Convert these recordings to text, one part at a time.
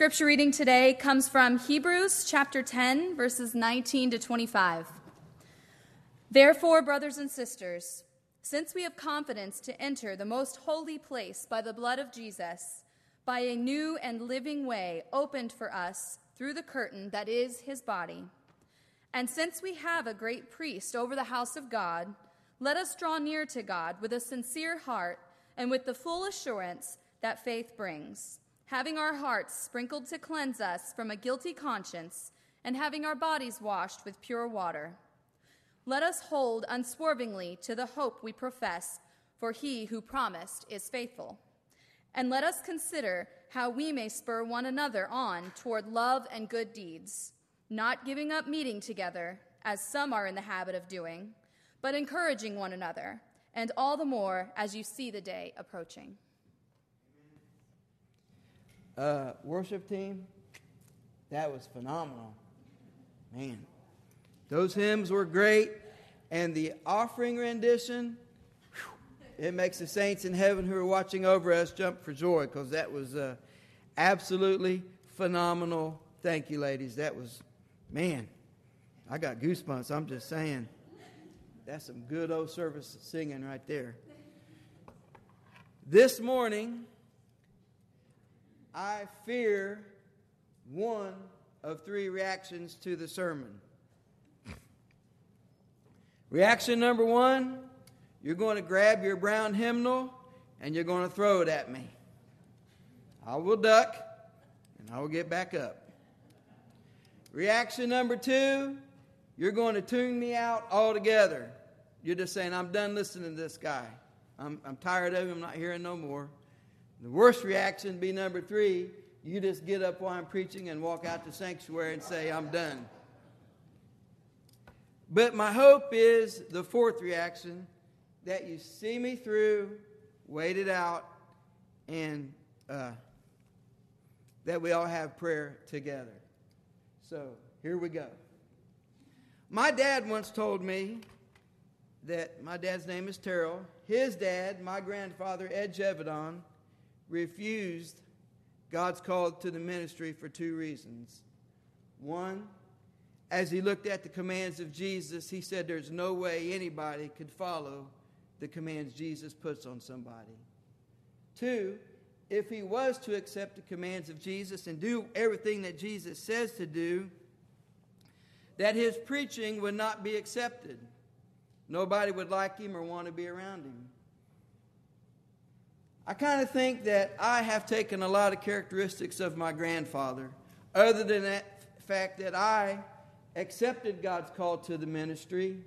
scripture reading today comes from Hebrews chapter 10, verses 19 to 25. Therefore, brothers and sisters, since we have confidence to enter the most holy place by the blood of Jesus, by a new and living way opened for us through the curtain that is his body, and since we have a great priest over the house of God, let us draw near to God with a sincere heart and with the full assurance that faith brings, having our hearts sprinkled to cleanse us from a guilty conscience, and having our bodies washed with pure water. Let us hold unswervingly to the hope we profess, for he who promised is faithful. And let us consider how we may spur one another on toward love and good deeds, not giving up meeting together, as some are in the habit of doing, but encouraging one another, and all the more as you see the day approaching. Uh, worship team, that was phenomenal. Man, those hymns were great, and the offering rendition, whew, it makes the saints in heaven who are watching over us jump for joy because that was uh, absolutely phenomenal. Thank you, ladies. That was, man, I got goosebumps. I'm just saying. That's some good old service singing right there. This morning, I fear one of three reactions to the sermon. Reaction number one you're going to grab your brown hymnal and you're going to throw it at me. I will duck and I will get back up. Reaction number two you're going to tune me out altogether. You're just saying, I'm done listening to this guy. I'm, I'm tired of him, I'm not hearing no more. The worst reaction be number three you just get up while I'm preaching and walk out the sanctuary and say, I'm done. But my hope is the fourth reaction that you see me through, wait it out, and uh, that we all have prayer together. So here we go. My dad once told me that my dad's name is Terrell. His dad, my grandfather, Ed Jevedon, refused God's call to the ministry for two reasons. One, as he looked at the commands of Jesus, he said there's no way anybody could follow the commands Jesus puts on somebody. Two, if he was to accept the commands of Jesus and do everything that Jesus says to do, that his preaching would not be accepted. Nobody would like him or want to be around him. I kind of think that I have taken a lot of characteristics of my grandfather, other than that fact that I accepted God's call to the ministry.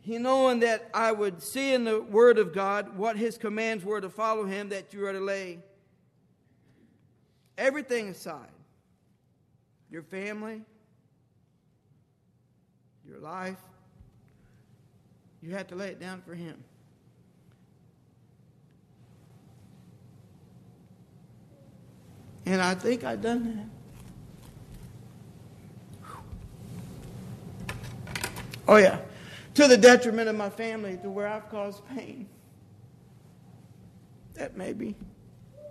He knowing that I would see in the Word of God what His commands were to follow Him, that you are to lay everything aside your family, your life, you have to lay it down for Him. And I think I've done that. Oh, yeah. To the detriment of my family, to where I've caused pain. That maybe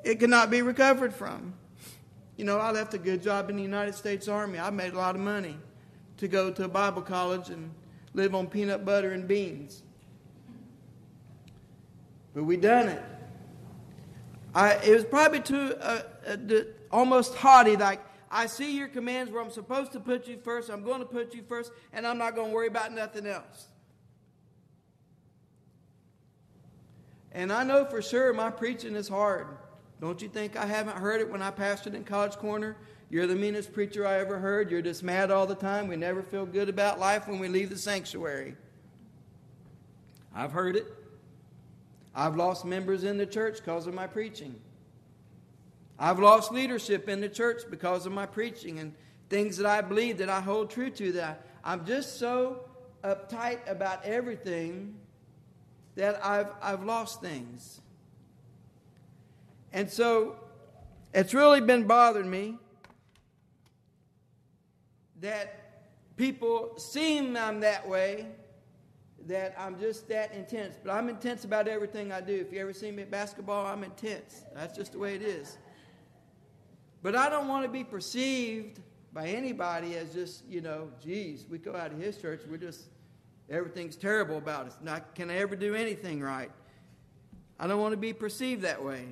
it cannot be recovered from. You know, I left a good job in the United States Army. I made a lot of money to go to a Bible college and live on peanut butter and beans. But we done it. I, it was probably too uh, uh, almost haughty, like, I see your commands where I'm supposed to put you first, I'm going to put you first, and I'm not going to worry about nothing else. And I know for sure my preaching is hard. Don't you think I haven't heard it when I pastored in College Corner? You're the meanest preacher I ever heard. You're just mad all the time. We never feel good about life when we leave the sanctuary. I've heard it. I've lost members in the church because of my preaching. I've lost leadership in the church because of my preaching and things that I believe that I hold true to. That I'm just so uptight about everything that I've, I've lost things. And so it's really been bothering me that people seem I'm that way that I'm just that intense. But I'm intense about everything I do. If you ever see me at basketball, I'm intense. That's just the way it is. But I don't want to be perceived by anybody as just, you know, geez, we go out of his church, we're just, everything's terrible about us. Not, can I ever do anything right? I don't want to be perceived that way.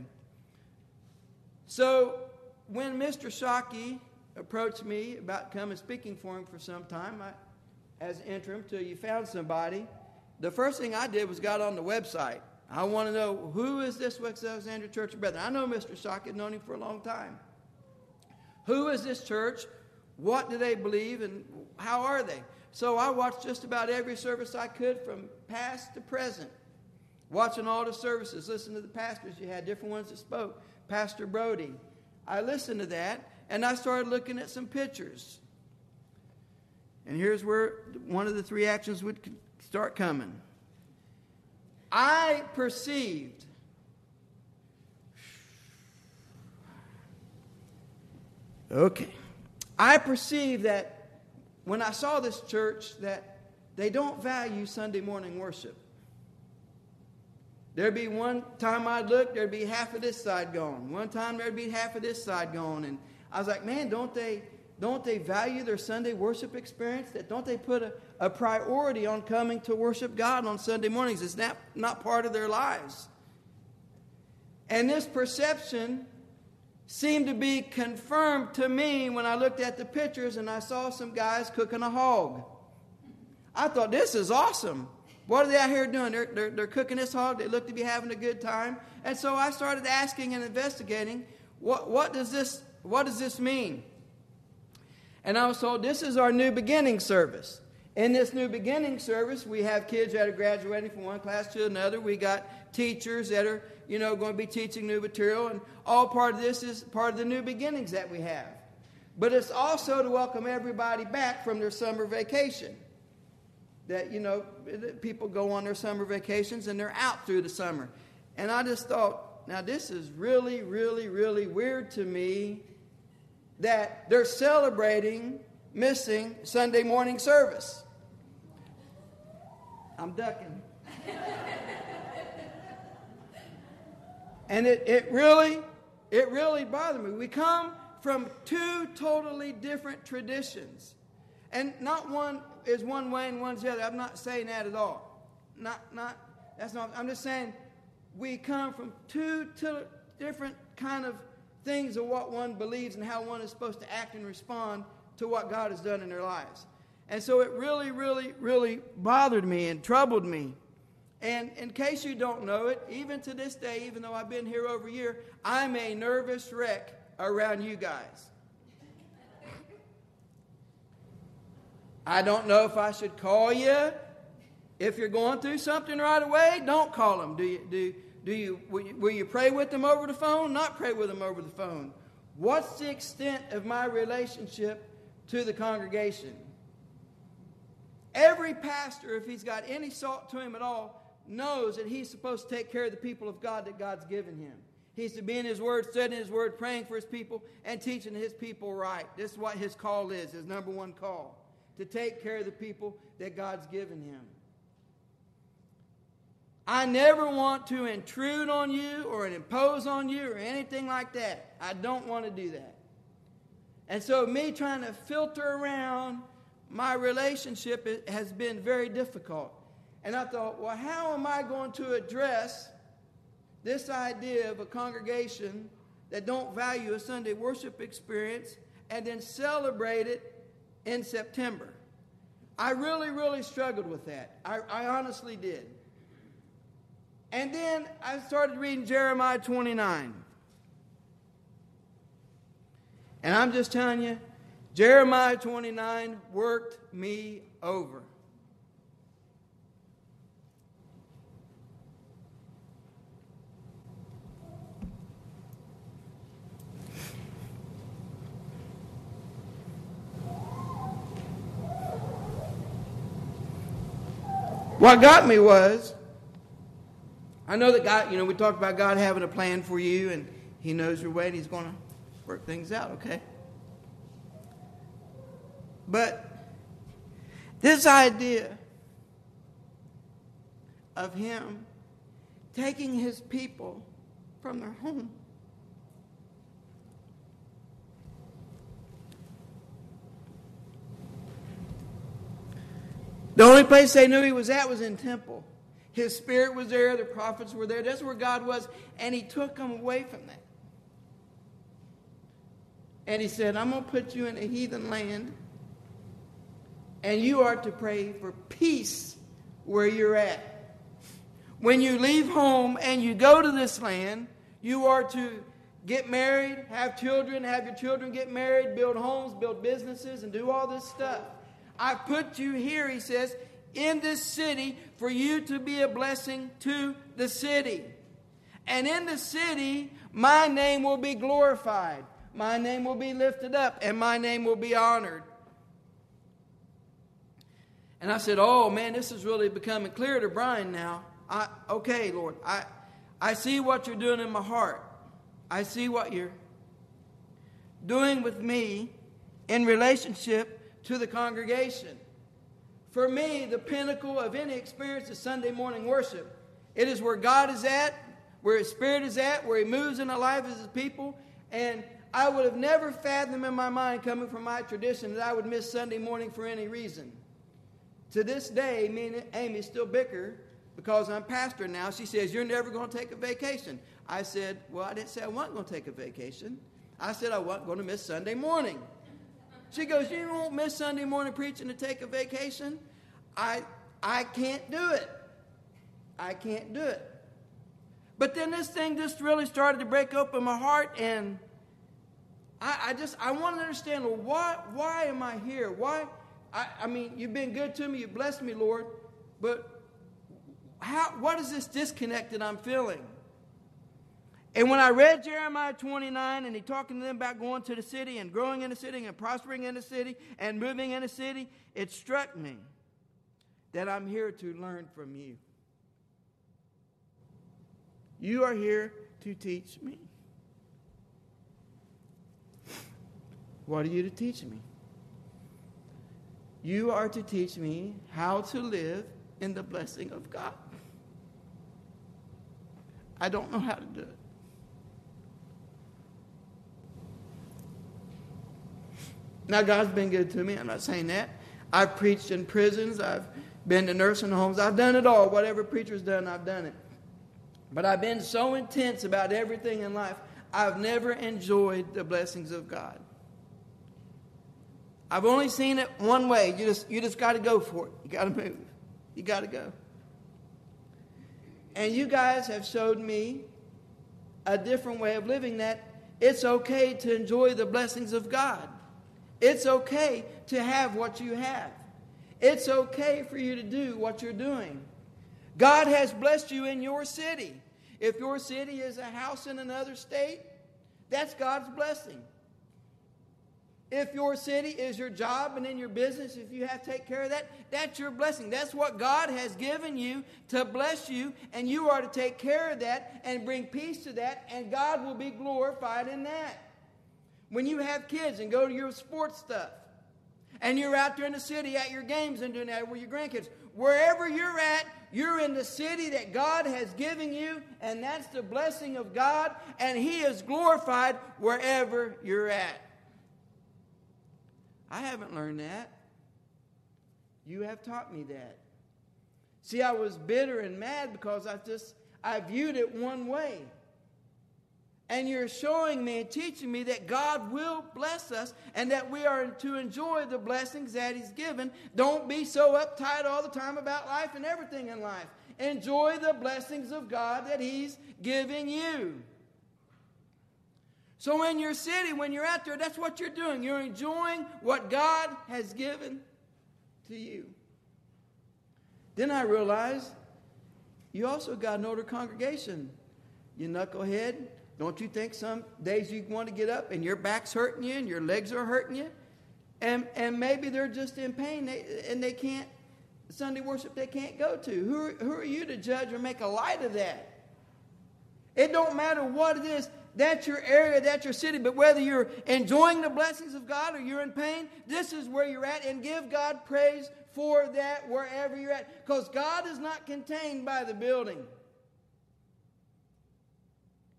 So when Mr. Shockey approached me about coming speaking for him for some time, I, as interim till you found somebody, the first thing I did was got on the website. I want to know who is this West Church of Brethren. I know Mr. Shockey, known him for a long time. Who is this church? What do they believe and how are they? So I watched just about every service I could from past to present. Watching all the services, listening to the pastors. You had different ones that spoke. Pastor Brody. I listened to that and I started looking at some pictures. And here's where one of the three actions would start coming. I perceived Okay. I perceive that when I saw this church that they don't value Sunday morning worship. There'd be one time I'd look, there'd be half of this side gone. One time there'd be half of this side gone. And I was like, man, don't they don't they value their Sunday worship experience? That don't they put a, a priority on coming to worship God on Sunday mornings? It's not, not part of their lives. And this perception seemed to be confirmed to me when I looked at the pictures and I saw some guys cooking a hog. I thought, this is awesome. What are they out here doing? They're, they're, they're, cooking this hog. They look to be having a good time. And so I started asking and investigating what, what, does, this, what does this mean? And I was told this is our new beginning service. In this new beginning service, we have kids that are graduating from one class to another. We got teachers that are you know, going to be teaching new material, and all part of this is part of the new beginnings that we have. But it's also to welcome everybody back from their summer vacation. That, you know, people go on their summer vacations and they're out through the summer. And I just thought, now this is really, really, really weird to me that they're celebrating missing Sunday morning service. I'm ducking. And it, it really, it really bothered me. We come from two totally different traditions. And not one is one way and one's the other. I'm not saying that at all. Not, not, that's not, I'm just saying we come from two, different kind of things of what one believes and how one is supposed to act and respond to what God has done in their lives. And so it really, really, really bothered me and troubled me. And in case you don't know it, even to this day, even though I've been here over a year, I'm a nervous wreck around you guys. I don't know if I should call you. If you're going through something right away, don't call them. Do you, do, do you, will, you, will you pray with them over the phone? Not pray with them over the phone. What's the extent of my relationship to the congregation? Every pastor, if he's got any salt to him at all, knows that he's supposed to take care of the people of God that God's given him. He's to be in his word, studying his word, praying for his people, and teaching his people right. This is what his call is, his number one call to take care of the people that God's given him. I never want to intrude on you or impose on you or anything like that. I don't want to do that. And so, me trying to filter around my relationship has been very difficult. And I thought, well, how am I going to address this idea of a congregation that don't value a Sunday worship experience and then celebrate it in September? I really, really struggled with that. I, I honestly did. And then I started reading Jeremiah 29. And I'm just telling you, Jeremiah 29 worked me over. What got me was, I know that God, you know, we talked about God having a plan for you and He knows your way and He's going to work things out, okay? But this idea of him taking his people from their home. The only place they knew he was at was in temple. His spirit was there, the prophets were there. That's where God was, and he took them away from that. And he said, I'm going to put you in a heathen land and you are to pray for peace where you're at. When you leave home and you go to this land, you are to get married, have children, have your children get married, build homes, build businesses, and do all this stuff. I put you here, he says, in this city for you to be a blessing to the city. And in the city, my name will be glorified, my name will be lifted up, and my name will be honored. And I said, Oh man, this is really becoming clear to Brian now. I, okay, Lord, I, I see what you're doing in my heart. I see what you're doing with me in relationship to the congregation. For me, the pinnacle of any experience is Sunday morning worship. It is where God is at, where His Spirit is at, where He moves in the lives of His people. And I would have never fathomed in my mind, coming from my tradition, that I would miss Sunday morning for any reason. To this day, me and Amy still bicker because I'm pastor now. She says, You're never going to take a vacation. I said, Well, I didn't say I wasn't going to take a vacation. I said I wasn't going to miss Sunday morning. She goes, You won't miss Sunday morning preaching to take a vacation? I, I can't do it. I can't do it. But then this thing just really started to break open my heart, and I, I just I want to understand well, why why am I here? Why I, I mean you've been good to me, You've blessed me, Lord, but how what is this disconnect that I'm feeling? And when I read Jeremiah 29 and he talking to them about going to the city and growing in the city and prospering in the city and moving in the city, it struck me that I'm here to learn from you. You are here to teach me. What are you to teach me? You are to teach me how to live in the blessing of God. I don't know how to do it. Now, God's been good to me. I'm not saying that. I've preached in prisons. I've been to nursing homes. I've done it all. Whatever preacher's done, I've done it. But I've been so intense about everything in life, I've never enjoyed the blessings of God. I've only seen it one way. You just, you just got to go for it. You got to move. You got to go. And you guys have showed me a different way of living that it's okay to enjoy the blessings of God. It's okay to have what you have. It's okay for you to do what you're doing. God has blessed you in your city. If your city is a house in another state, that's God's blessing. If your city is your job and in your business, if you have to take care of that, that's your blessing. That's what God has given you to bless you, and you are to take care of that and bring peace to that, and God will be glorified in that. When you have kids and go to your sports stuff, and you're out there in the city at your games and doing that with your grandkids, wherever you're at, you're in the city that God has given you, and that's the blessing of God, and He is glorified wherever you're at. I haven't learned that. You have taught me that. See, I was bitter and mad because I just I viewed it one way. And you're showing me and teaching me that God will bless us and that we are to enjoy the blessings that He's given. Don't be so uptight all the time about life and everything in life. Enjoy the blessings of God that He's giving you. So, in your city, when you're out there, that's what you're doing. You're enjoying what God has given to you. Then I realized you also got an older congregation. You knucklehead, don't you think some days you want to get up and your back's hurting you and your legs are hurting you? And, and maybe they're just in pain they, and they can't, Sunday worship they can't go to. Who, who are you to judge or make a light of that? It don't matter what it is. That's your area, that's your city. But whether you're enjoying the blessings of God or you're in pain, this is where you're at. And give God praise for that wherever you're at. Because God is not contained by the building.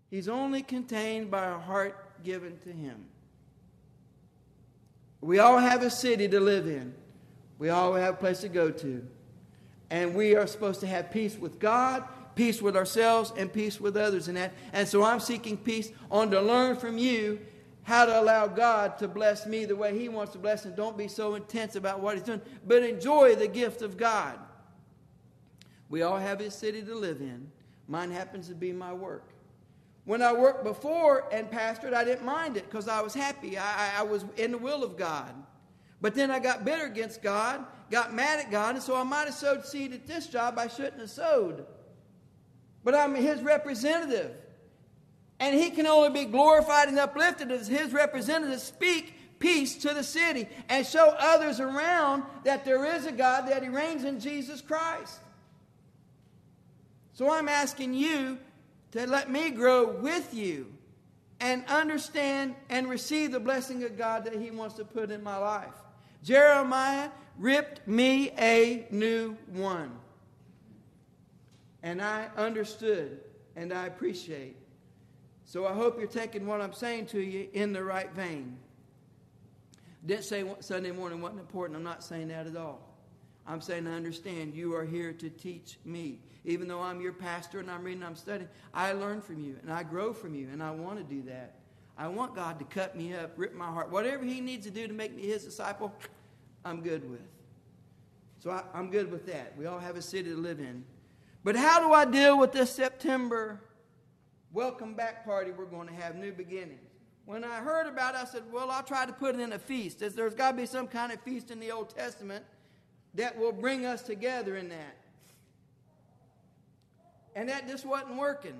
He's only contained by a heart given to Him. We all have a city to live in. We all have a place to go to. And we are supposed to have peace with God, peace with ourselves, and peace with others in that. And so I'm seeking peace on to learn from you how to allow God to bless me the way He wants to bless, and don't be so intense about what He's doing, but enjoy the gift of God. We all have a city to live in. Mine happens to be my work. When I worked before and pastored, I didn't mind it because I was happy. I, I was in the will of God. But then I got bitter against God, got mad at God, and so I might have sowed seed at this job I shouldn't have sowed. But I'm his representative. And he can only be glorified and uplifted as his representative speak peace to the city and show others around that there is a God, that he reigns in Jesus Christ. So I'm asking you to let me grow with you and understand and receive the blessing of God that he wants to put in my life. Jeremiah ripped me a new one. And I understood and I appreciate. So I hope you're taking what I'm saying to you in the right vein. Didn't say Sunday morning wasn't important. I'm not saying that at all. I'm saying I understand you are here to teach me. Even though I'm your pastor and I'm reading, I'm studying, I learn from you and I grow from you, and I want to do that. I want God to cut me up, rip my heart. Whatever He needs to do to make me His disciple, I'm good with. So I, am good with that. We all have a city to live in. But how do I deal with this September welcome back party we're going to have, New Beginnings? When I heard about it, I said, well, I'll try to put it in a feast. There's got to be some kind of feast in the Old Testament that will bring us together in that. And that just wasn't working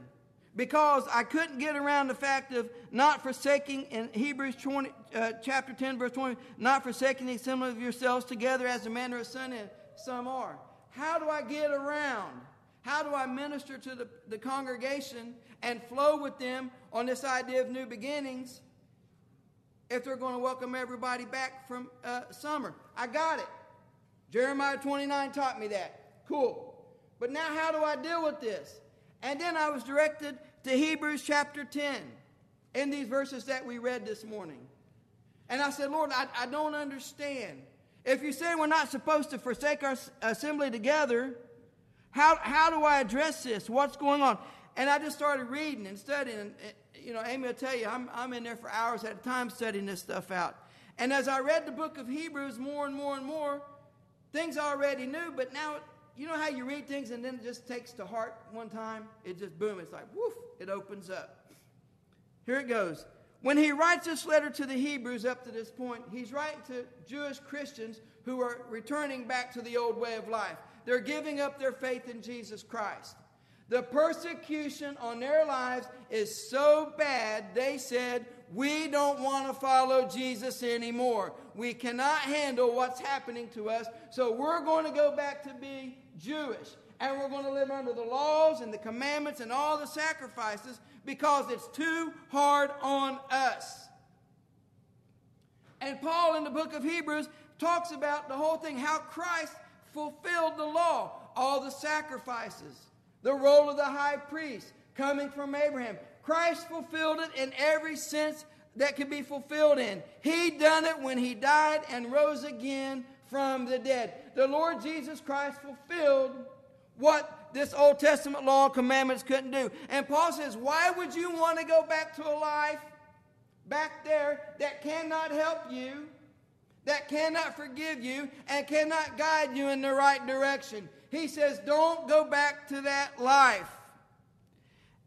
because I couldn't get around the fact of not forsaking in Hebrews 20, uh, chapter 10, verse 20, not forsaking the assembly of yourselves together as the manner of is. Some are. How do I get around? How do I minister to the, the congregation and flow with them on this idea of new beginnings if they're going to welcome everybody back from uh, summer? I got it. Jeremiah 29 taught me that. Cool. But now, how do I deal with this? And then I was directed to Hebrews chapter 10 in these verses that we read this morning. And I said, Lord, I, I don't understand. If you say we're not supposed to forsake our assembly together, how, how do I address this? What's going on? And I just started reading and studying. And, you know, Amy will tell you, I'm, I'm in there for hours at a time studying this stuff out. And as I read the book of Hebrews more and more and more, things I already knew, but now you know how you read things and then it just takes to heart one time? It just boom, it's like woof, it opens up. Here it goes. When he writes this letter to the Hebrews up to this point, he's writing to Jewish Christians who are returning back to the old way of life. They're giving up their faith in Jesus Christ. The persecution on their lives is so bad, they said, We don't want to follow Jesus anymore. We cannot handle what's happening to us, so we're going to go back to be Jewish. And we're going to live under the laws and the commandments and all the sacrifices because it's too hard on us. And Paul in the book of Hebrews talks about the whole thing how Christ fulfilled the law, all the sacrifices, the role of the high priest coming from Abraham. Christ fulfilled it in every sense that could be fulfilled in. He done it when he died and rose again from the dead. The Lord Jesus Christ fulfilled what this Old Testament law and commandments couldn't do. And Paul says, Why would you want to go back to a life back there that cannot help you, that cannot forgive you, and cannot guide you in the right direction? He says, Don't go back to that life.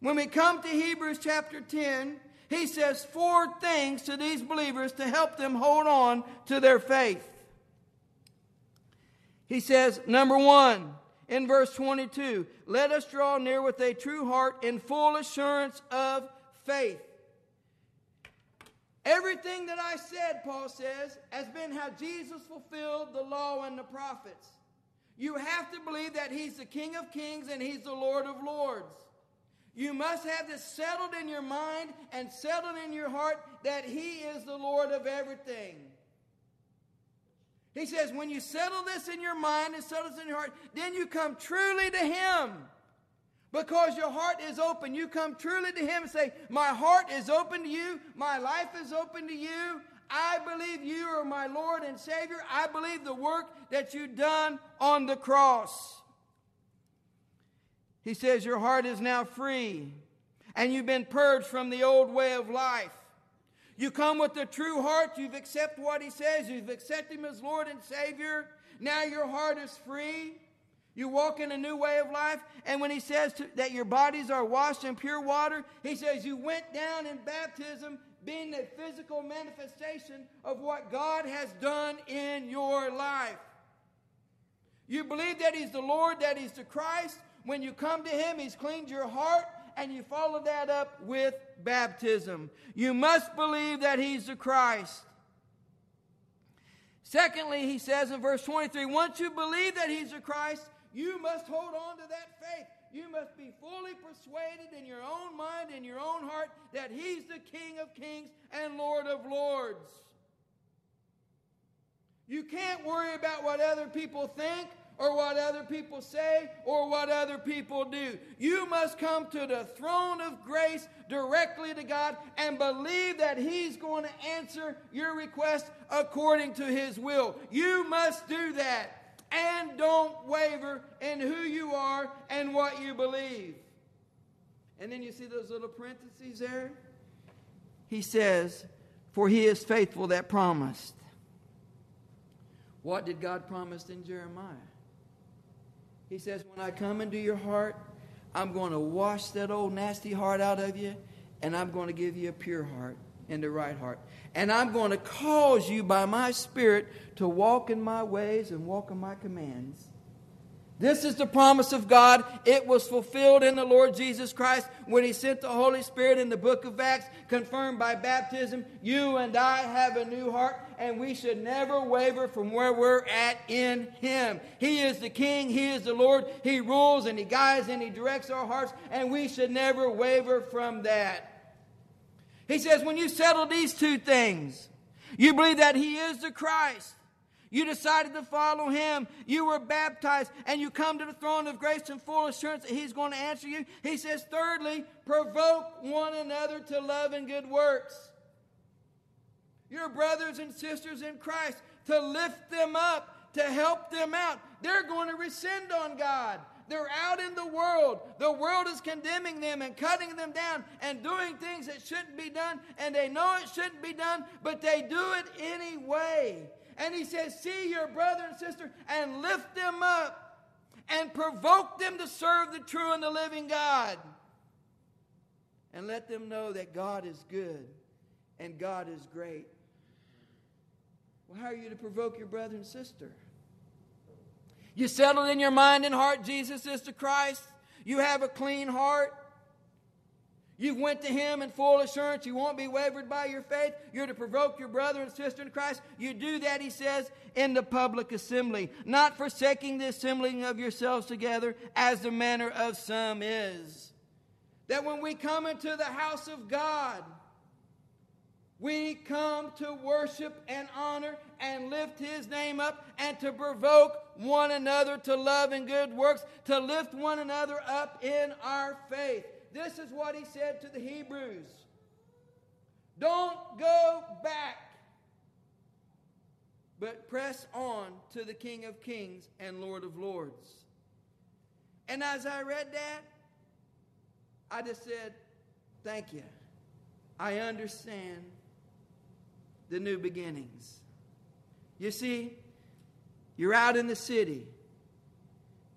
When we come to Hebrews chapter 10, he says four things to these believers to help them hold on to their faith. He says, number one, in verse 22, let us draw near with a true heart in full assurance of faith. Everything that I said, Paul says, has been how Jesus fulfilled the law and the prophets. You have to believe that He's the King of kings and He's the Lord of lords. You must have this settled in your mind and settled in your heart that He is the Lord of everything. He says, when you settle this in your mind and settle this in your heart, then you come truly to Him. Because your heart is open. You come truly to Him and say, My heart is open to you. My life is open to you. I believe you are my Lord and Savior. I believe the work that you've done on the cross. He says, Your heart is now free, and you've been purged from the old way of life. You come with a true heart, you've accepted what He says, you've accepted Him as Lord and Savior. Now your heart is free. You walk in a new way of life. And when he says to, that your bodies are washed in pure water, he says you went down in baptism, being a physical manifestation of what God has done in your life. You believe that he's the Lord, that he's the Christ. When you come to him, he's cleaned your heart, and you follow that up with baptism. You must believe that he's the Christ. Secondly, he says in verse 23 once you believe that he's the Christ, you must hold on to that faith. You must be fully persuaded in your own mind and your own heart that He's the King of kings and Lord of lords. You can't worry about what other people think or what other people say or what other people do. You must come to the throne of grace directly to God and believe that He's going to answer your request according to His will. You must do that and don't waver in who you are and what you believe. And then you see those little parentheses there? He says, For he is faithful that promised. What did God promise in Jeremiah? He says, When I come into your heart, I'm going to wash that old nasty heart out of you, and I'm going to give you a pure heart and the right heart and I'm going to cause you by my Spirit to walk in my ways and walk in my commands. This is the promise of God. It was fulfilled in the Lord Jesus Christ when He sent the Holy Spirit in the book of Acts, confirmed by baptism. You and I have a new heart, and we should never waver from where we're at in Him. He is the King, He is the Lord. He rules and He guides and He directs our hearts, and we should never waver from that. He says, when you settle these two things, you believe that He is the Christ. You decided to follow Him. You were baptized, and you come to the throne of grace in full assurance that He's going to answer you. He says, thirdly, provoke one another to love and good works. Your brothers and sisters in Christ, to lift them up, to help them out. They're going to rescind on God. They're out in the world. The world is condemning them and cutting them down and doing things that shouldn't be done, and they know it shouldn't be done, but they do it anyway. And he says, See your brother and sister and lift them up and provoke them to serve the true and the living God. And let them know that God is good and God is great. Well, how are you to provoke your brother and sister? You settled in your mind and heart Jesus is the Christ. You have a clean heart. You went to him in full assurance. You won't be wavered by your faith. You're to provoke your brother and sister in Christ. You do that, he says, in the public assembly, not forsaking the assembling of yourselves together as the manner of some is. That when we come into the house of God, we come to worship and honor and lift his name up and to provoke one another to love and good works, to lift one another up in our faith. This is what he said to the Hebrews. Don't go back, but press on to the King of Kings and Lord of Lords. And as I read that, I just said, Thank you. I understand the new beginnings. You see, you're out in the city.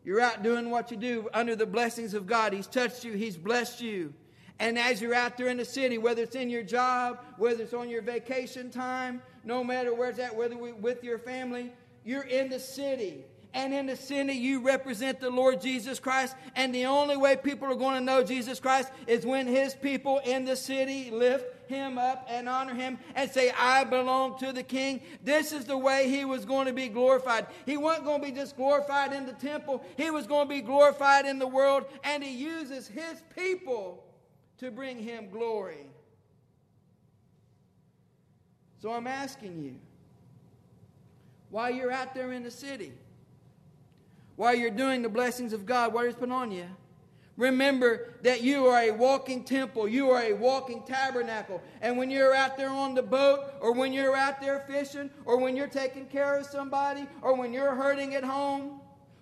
You're out doing what you do under the blessings of God. He's touched you, He's blessed you. And as you're out there in the city, whether it's in your job, whether it's on your vacation time, no matter where it's at, whether we, with your family, you're in the city. And in the city, you represent the Lord Jesus Christ. And the only way people are going to know Jesus Christ is when His people in the city lift him up and honor him and say, I belong to the king. This is the way he was going to be glorified. He wasn't going to be just glorified in the temple, he was going to be glorified in the world, and he uses his people to bring him glory. So I'm asking you, while you're out there in the city, while you're doing the blessings of God, what He's put on you, Remember that you are a walking temple. You are a walking tabernacle. And when you're out there on the boat, or when you're out there fishing, or when you're taking care of somebody, or when you're hurting at home,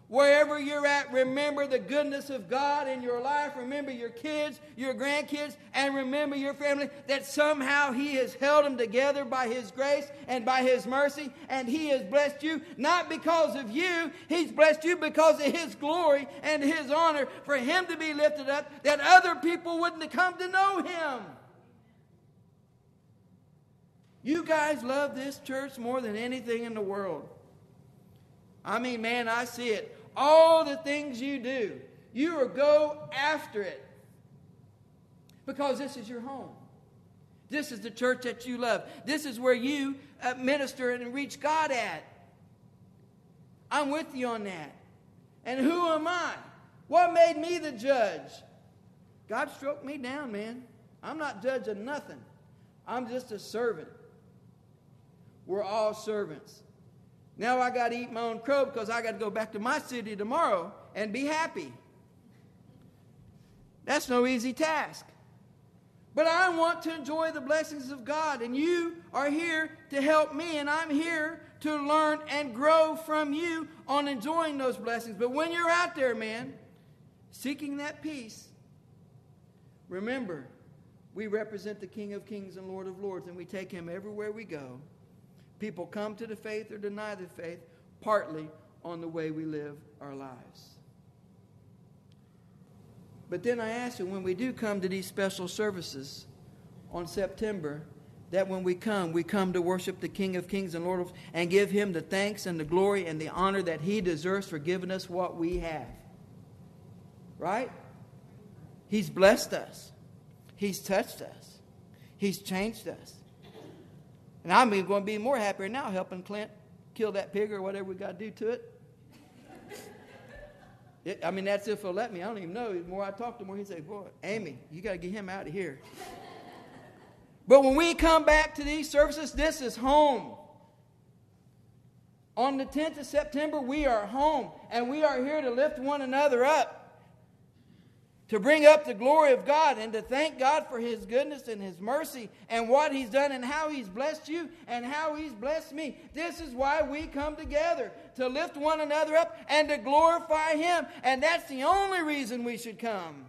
Wherever you're at, remember the goodness of God in your life. Remember your kids, your grandkids, and remember your family that somehow He has held them together by His grace and by His mercy, and He has blessed you not because of you, He's blessed you because of His glory and His honor for Him to be lifted up, that other people wouldn't have come to know Him. You guys love this church more than anything in the world. I mean, man, I see it all the things you do. You are go after it because this is your home. This is the church that you love. This is where you uh, minister and reach God at. I'm with you on that. And who am I? What made me the judge? God stroked me down, man. I'm not judging nothing. I'm just a servant. We're all servants. Now I got to eat my own crow because I got to go back to my city tomorrow and be happy. That's no easy task. But I want to enjoy the blessings of God, and you are here to help me, and I'm here to learn and grow from you on enjoying those blessings. But when you're out there, man, seeking that peace, remember, we represent the King of Kings and Lord of Lords, and we take him everywhere we go. People come to the faith or deny the faith partly on the way we live our lives. But then I ask you, when we do come to these special services on September, that when we come, we come to worship the King of Kings and Lord of and give him the thanks and the glory and the honor that he deserves for giving us what we have. Right? He's blessed us. He's touched us. He's changed us. And I'm going to be more happier now helping Clint kill that pig or whatever we got to do to it. it. I mean, that's if he'll let me. I don't even know. The more I talk him, more he say, Boy, Amy, you got to get him out of here. but when we come back to these services, this is home. On the 10th of September, we are home, and we are here to lift one another up to bring up the glory of God and to thank God for His goodness and His mercy and what He's done and how He's blessed you and how He's blessed me. This is why we come together to lift one another up and to glorify Him. And that's the only reason we should come.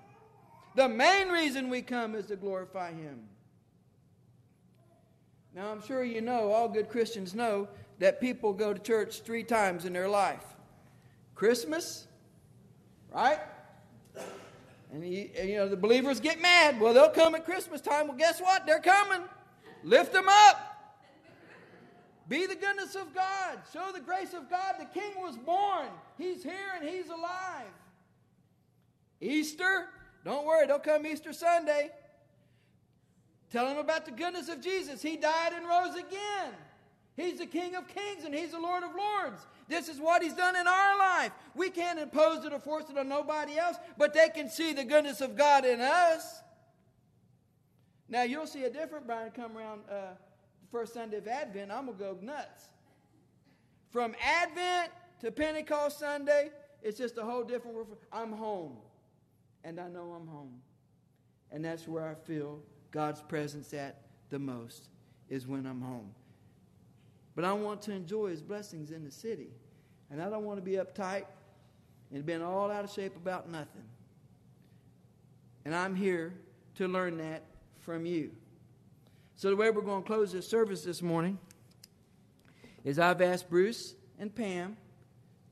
The main reason we come is to glorify Him. Now, I'm sure you know, all good Christians know, that people go to church three times in their life Christmas, right? And, you, and, you know, the believers get mad. Well, they'll come at Christmas time. Well, guess what? They're coming. Lift them up. Be the goodness of God. Show the grace of God. The King was born. He's here and He's alive. Easter, don't worry, don't come Easter Sunday. Tell them about the goodness of Jesus. He died and rose again. He's the King of kings and He's the Lord of lords. This is what He's done in our life. We can't impose it or force it on nobody else, but they can see the goodness of God in us. Now, you'll see a different Brian come around uh, the first Sunday of Advent. I'm going to go nuts. From Advent to Pentecost Sunday, it's just a whole different world. I'm home, and I know I'm home. And that's where I feel God's presence at the most, is when I'm home. But I want to enjoy his blessings in the city. And I don't want to be uptight and been all out of shape about nothing. And I'm here to learn that from you. So, the way we're going to close this service this morning is I've asked Bruce and Pam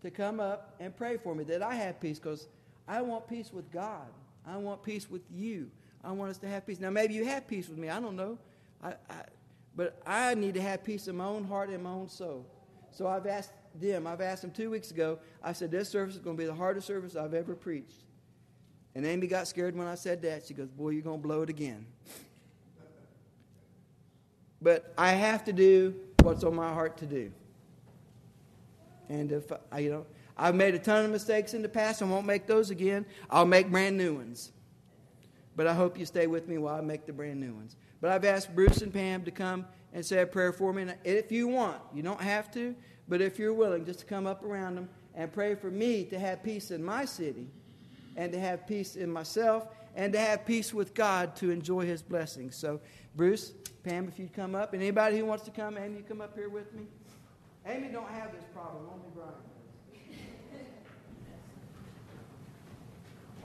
to come up and pray for me that I have peace because I want peace with God. I want peace with you. I want us to have peace. Now, maybe you have peace with me. I don't know. I, I, but I need to have peace in my own heart and my own soul. So I've asked them, I've asked them two weeks ago, I said, This service is going to be the hardest service I've ever preached. And Amy got scared when I said that. She goes, Boy, you're going to blow it again. but I have to do what's on my heart to do. And if I, you know, I've made a ton of mistakes in the past and won't make those again. I'll make brand new ones. But I hope you stay with me while I make the brand new ones. But I've asked Bruce and Pam to come and say a prayer for me. And if you want, you don't have to, but if you're willing, just to come up around them and pray for me to have peace in my city and to have peace in myself and to have peace with God to enjoy his blessings. So, Bruce, Pam, if you'd come up, and anybody who wants to come, Amy, you come up here with me. Amy don't have this problem, only Brian.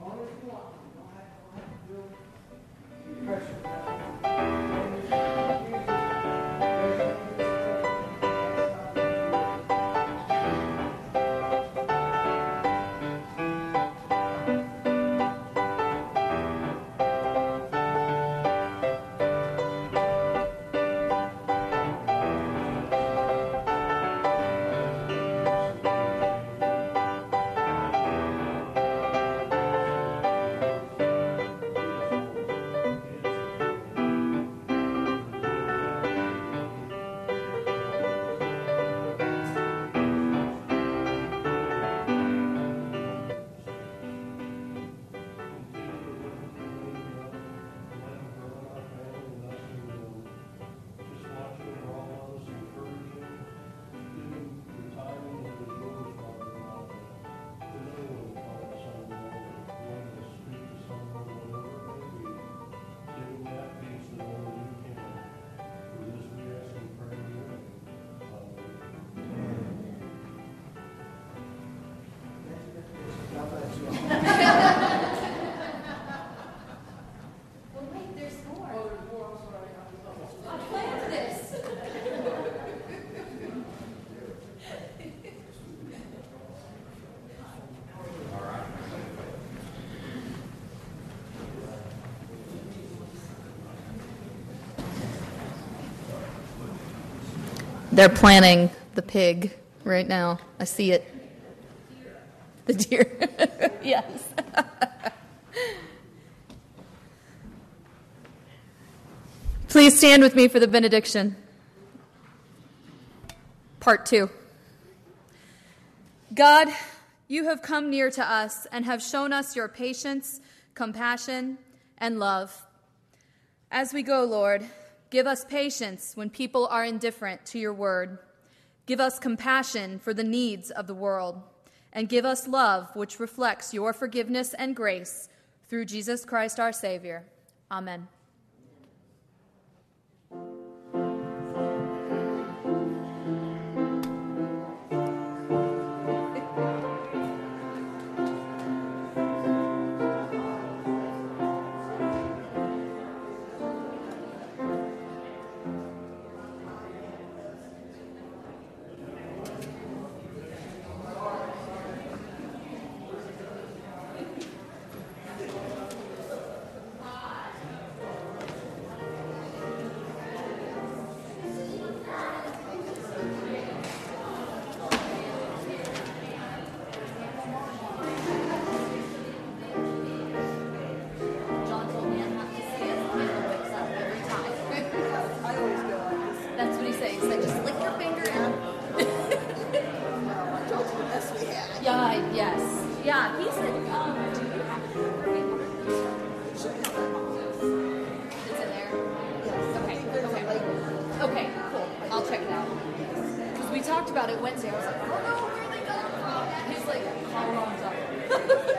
Only if you want. You don't have, don't have to do pressure. They're planning the pig right now. I see it. The deer. yes. Please stand with me for the benediction. Part two. God, you have come near to us and have shown us your patience, compassion, and love. As we go, Lord, give us patience when people are indifferent to your word. Give us compassion for the needs of the world. And give us love which reflects your forgiveness and grace through Jesus Christ our Savior. Amen. talked about it Wednesday. I was like, I don't know where they got it from? He's like, Colorado's up.